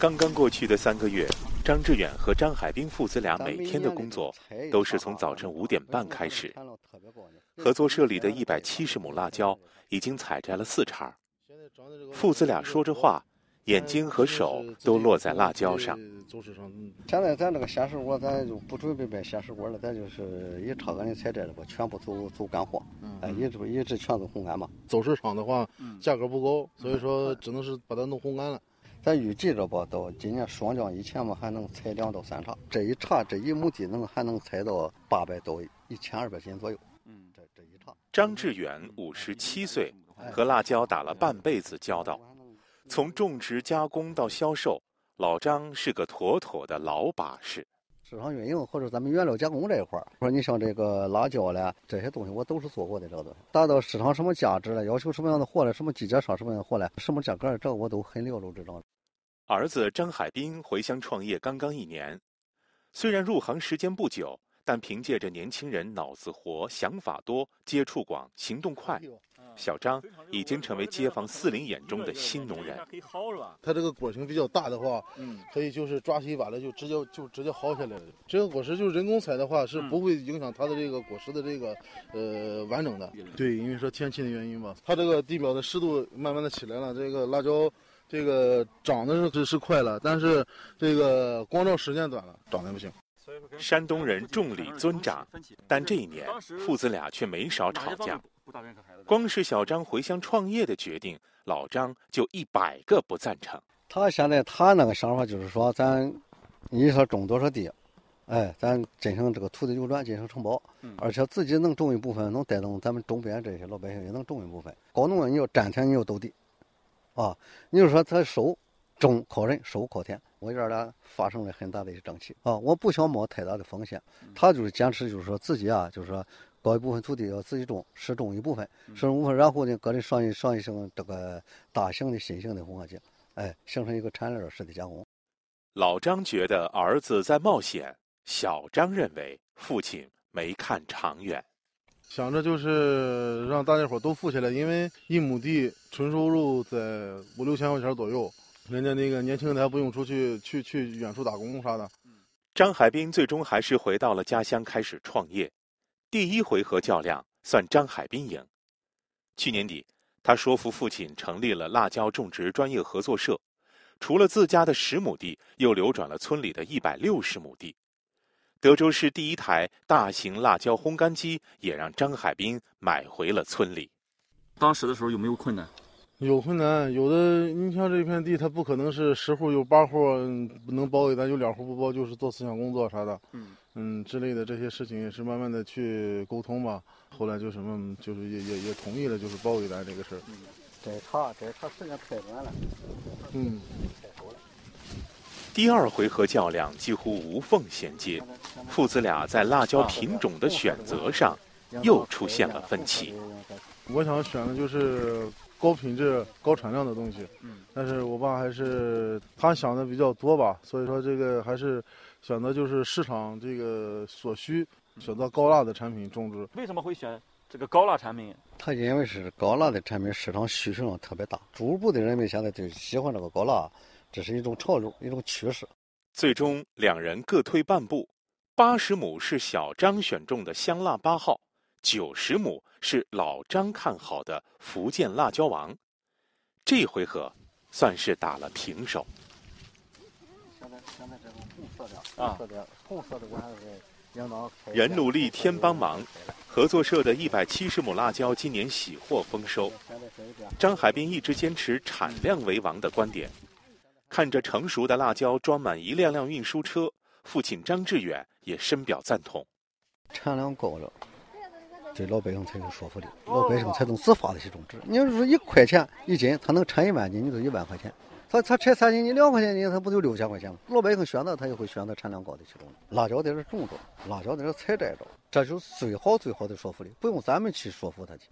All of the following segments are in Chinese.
刚刚过去的三个月，张志远和张海滨父子俩每天的工作都是从早晨五点半开始。合作社里的一百七十亩辣椒已经采摘了四茬，父子俩说着话，眼睛和手都落在辣椒上。现在咱这个鲜食果，咱就不准备卖鲜食果了，咱就是以超干的采摘了，全部走走干货，哎，一直一直全都烘干嘛。走市场的话，价格不高，所以说只能是把它弄烘干了。咱预计着吧，到今年霜降以前嘛，还能采两到三茬。这一茬，这一亩地能还能采到八百到一千二百斤左右。嗯，这这一茬。张志远五十七岁，和辣椒打了半辈子交道，从种植、加工到销售，老张是个妥妥的老把式。市场运营或者咱们原料加工这一块儿，说你像这个辣椒嘞，这些东西我都是做过的，这个东西。达到市场什么价值了，要求什么样的货嘞，什么季节上什么样的货嘞，什么价格，这个我都很了如指掌。儿子张海滨回乡创业刚刚一年，虽然入行时间不久，但凭借着年轻人脑子活、想法多、接触广、行动快，小张已经成为街坊四邻眼中的新农人。可以薅是吧？它这个果型比较大的话，嗯，可以就是抓起一把来就直接就直接薅下来了。这个果实就是人工采的话是不会影响它的这个果实的这个呃完整的。对，因为说天气的原因吧，它这个地表的湿度慢慢的起来了，这个辣椒。这个长得是是快了，但是这个光照时间短了，长得不行。山东人重礼尊长，但这一年父子俩却没少吵架。光是小张回乡创业的决定，老张就一百个不赞成。他现在他那个想法就是说，咱你说种多少地，哎，咱进行这个土地流转，进行承包，而且自己能种一部分，能带动咱们周边这些老百姓也能种一部分。搞农业你要占田，你要斗地。啊，你就说他收种靠人，收靠田，我这俩发生了很大的一些争气啊！我不想冒太大的风险，他就是坚持，就是说自己啊，就是说搞一部分土地要自己种，试种一部分，试种部分，然后呢，个人上一上一型这个大型的新型的混合机，哎，形成一个产链式的加工。老张觉得儿子在冒险，小张认为父亲没看长远。想着就是让大家伙都富起来，因为一亩地纯收入在五六千块钱左右，人家那个年轻人还不用出去去去远处打工啥的。张海滨最终还是回到了家乡开始创业，第一回合较量算张海滨赢。去年底，他说服父亲成立了辣椒种植专业合作社，除了自家的十亩地，又流转了村里的一百六十亩地。德州市第一台大型辣椒烘干机也让张海滨买回了村里。当时的时候有没有困难？有困难，有的。你像这片地，它不可能是十户有八户能包给咱，有两户不包，就是做思想工作啥的，嗯嗯之类的这些事情也是慢慢的去沟通吧。后来就什么，就是也也也同意了，就是包给咱这个事儿。这茬这茬时间太短了。嗯。第二回合较量几乎无缝衔接，父子俩在辣椒品种的选择上又出现了分歧。我想选的就是高品质、高产量的东西，但是我爸还是他想的比较多吧，所以说这个还是选择就是市场这个所需，选择高辣的产品种植。为什么会选这个高辣产品？他因为是高辣的产品，市场需求量特别大，逐步的人们现在就喜欢这个高辣。这是一种潮流，一种趋势。最终，两人各退半步。八十亩是小张选中的香辣八号，九十亩是老张看好的福建辣椒王。这回合算是打了平手。现在现在这种红色的，红色的，红色的，我还是应当。人努力，天帮忙。合作社的一百七十亩辣椒今年喜获丰收。张海滨一直坚持产量为王的观点。看着成熟的辣椒装满一辆辆运输车，父亲张志远也深表赞同。产量高了，对老百姓才有说服力，老百姓才能自发的去种植。你要是说一块钱一斤，他能产一万斤，你就一万块钱；他他产三斤，你两块钱斤，他不就六千块钱吗？老百姓选择他也会选择产量高的去种。辣椒在这种着，辣椒在这采摘着，这就是最好最好的说服力，不用咱们去说服他去。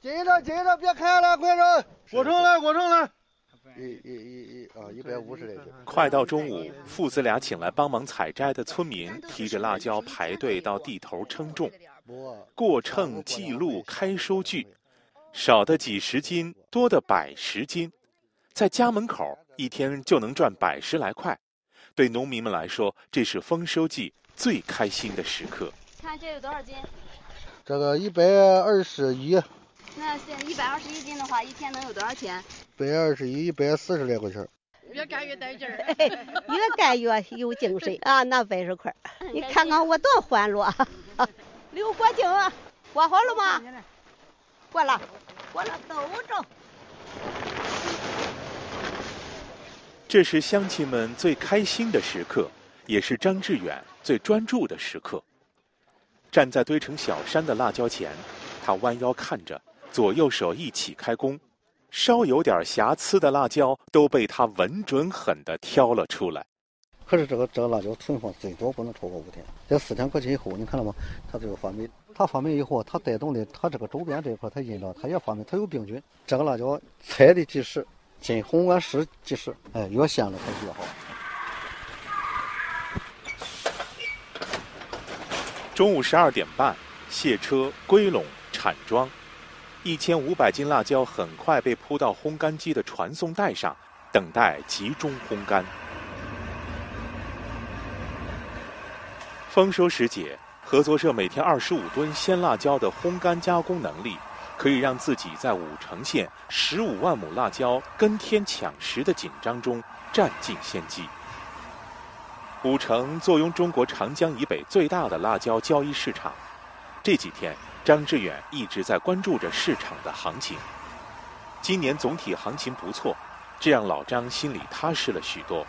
紧着紧着，别看了，快点，过秤来过秤来。一、一、一、一啊，一百五十来斤。快到中午，父子俩请来帮忙采摘的村民提着辣椒排队到地头称重，过秤记录开收据，少的几十斤，多的百十斤，在家门口一天就能赚百十来块。对农民们来说，这是丰收季最开心的时刻。看这有多少斤？这个一百二十一。那现一百二十一斤的话，一天能有多少钱？一百二十一，一百四十来块钱。越干越带劲儿，越干越有精神 啊！那百十块，你看看我多欢乐。刘国庆，过好了吗？过了，过了，都着。这是乡亲们最开心的时刻，也是张志远最专注的时刻。站在堆成小山的辣椒前，他弯腰看着，左右手一起开工。稍有点瑕疵的辣椒都被他稳准狠地挑了出来。可是这个这个辣椒存放最多不能超过五天。在四天过去以后，你看到吗？它就发霉。它发霉以后，它带动的它这个周边这一块，它阴着，它也发霉，它有病菌。这个辣椒采的及时，进红安市及时，哎，越鲜了它就越好。中午十二点半，卸车归拢铲装。一千五百斤辣椒很快被铺到烘干机的传送带上，等待集中烘干。丰收时节，合作社每天二十五吨鲜辣椒的烘干加工能力，可以让自己在武城县十五万亩辣椒跟天抢食的紧张中占尽先机。武城坐拥中国长江以北最大的辣椒交易市场，这几天。张志远一直在关注着市场的行情。今年总体行情不错，这让老张心里踏实了许多。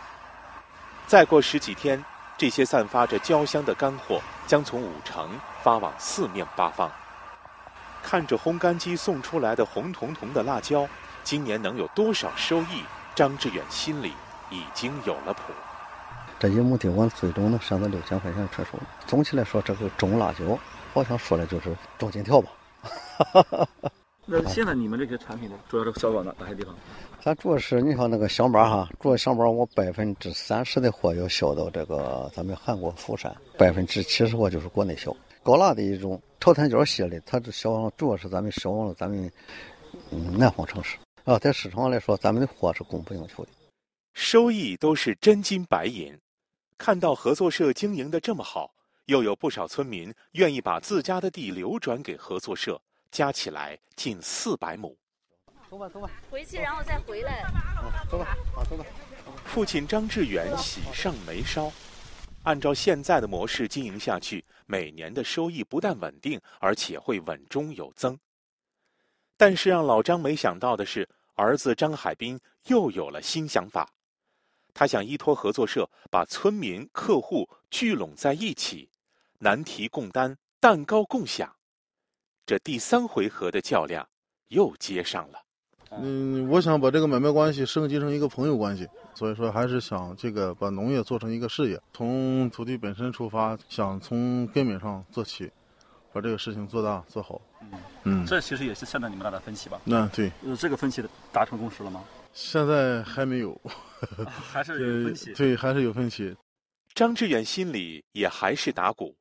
再过十几天，这些散发着焦香的干货将从武城发往四面八方。看着烘干机送出来的红彤彤的辣椒，今年能有多少收益？张志远心里已经有了谱。这一亩地我最终能省到六千块钱出手。总体来说，这个种辣椒。好像说的就是种金条吧。那现在你们这些产品呢，主要是销往哪哪些地方？咱主要是你像那个香包哈，主要香包我百分之三十的货要销到这个咱们韩国釜山，百分之七十货就是国内销。高辣的一种朝天椒系列，它这销往主要是咱们销往了咱们嗯南方城市啊，在市场上来说，咱们的货是供不应求的，收益都是真金白银。看到合作社经营的这么好。又有不少村民愿意把自家的地流转给合作社，加起来近四百亩。走吧，走吧，回去然后再回来。走吧，啊，走吧。父亲张志远喜上眉梢，按照现在的模式经营下去，每年的收益不但稳定，而且会稳中有增。但是让老张没想到的是，儿子张海滨又有了新想法。他想依托合作社，把村民、客户聚拢在一起。难题共担，蛋糕共享，这第三回合的较量又接上了。嗯，我想把这个买卖关系升级成一个朋友关系，所以说还是想这个把农业做成一个事业，从土地本身出发，想从根本上做起，把这个事情做大做好。嗯嗯，这其实也是现在你们俩的分歧吧？那对，呃，这个分歧达成共识了吗？现在还没有，还是有分歧。对，还是有分歧。张志远心里也还是打鼓。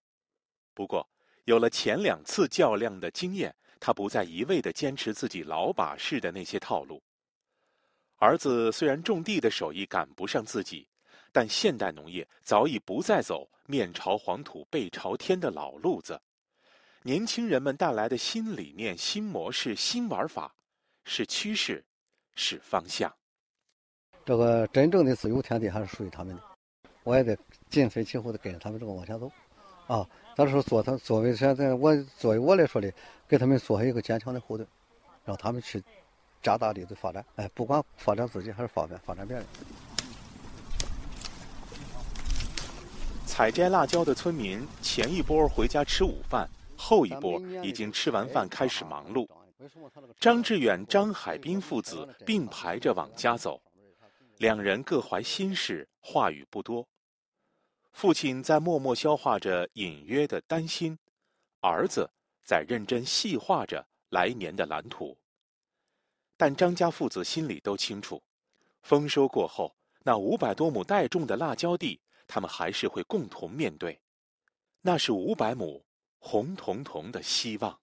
不过，有了前两次较量的经验，他不再一味的坚持自己老把式的那些套路。儿子虽然种地的手艺赶不上自己，但现代农业早已不再走面朝黄土背朝天的老路子。年轻人们带来的新理念、新模式、新玩法，是趋势，是方向。这个真正的自由天地还是属于他们的，我也得紧随其后的跟着他们这个往前走，啊。咱说做他作为现在我作为我来说的，给他们做一个坚强的后盾，让他们去加大力的发展。哎，不管发展自己还是发展发展别人。采摘辣椒的村民前一波回家吃午饭，后一波已经吃完饭开始忙碌。张志远、张海滨父子并排着往家走，两人各怀心事，话语不多。父亲在默默消化着隐约的担心，儿子在认真细化着来年的蓝图。但张家父子心里都清楚，丰收过后，那五百多亩待种的辣椒地，他们还是会共同面对。那是五百亩红彤彤的希望。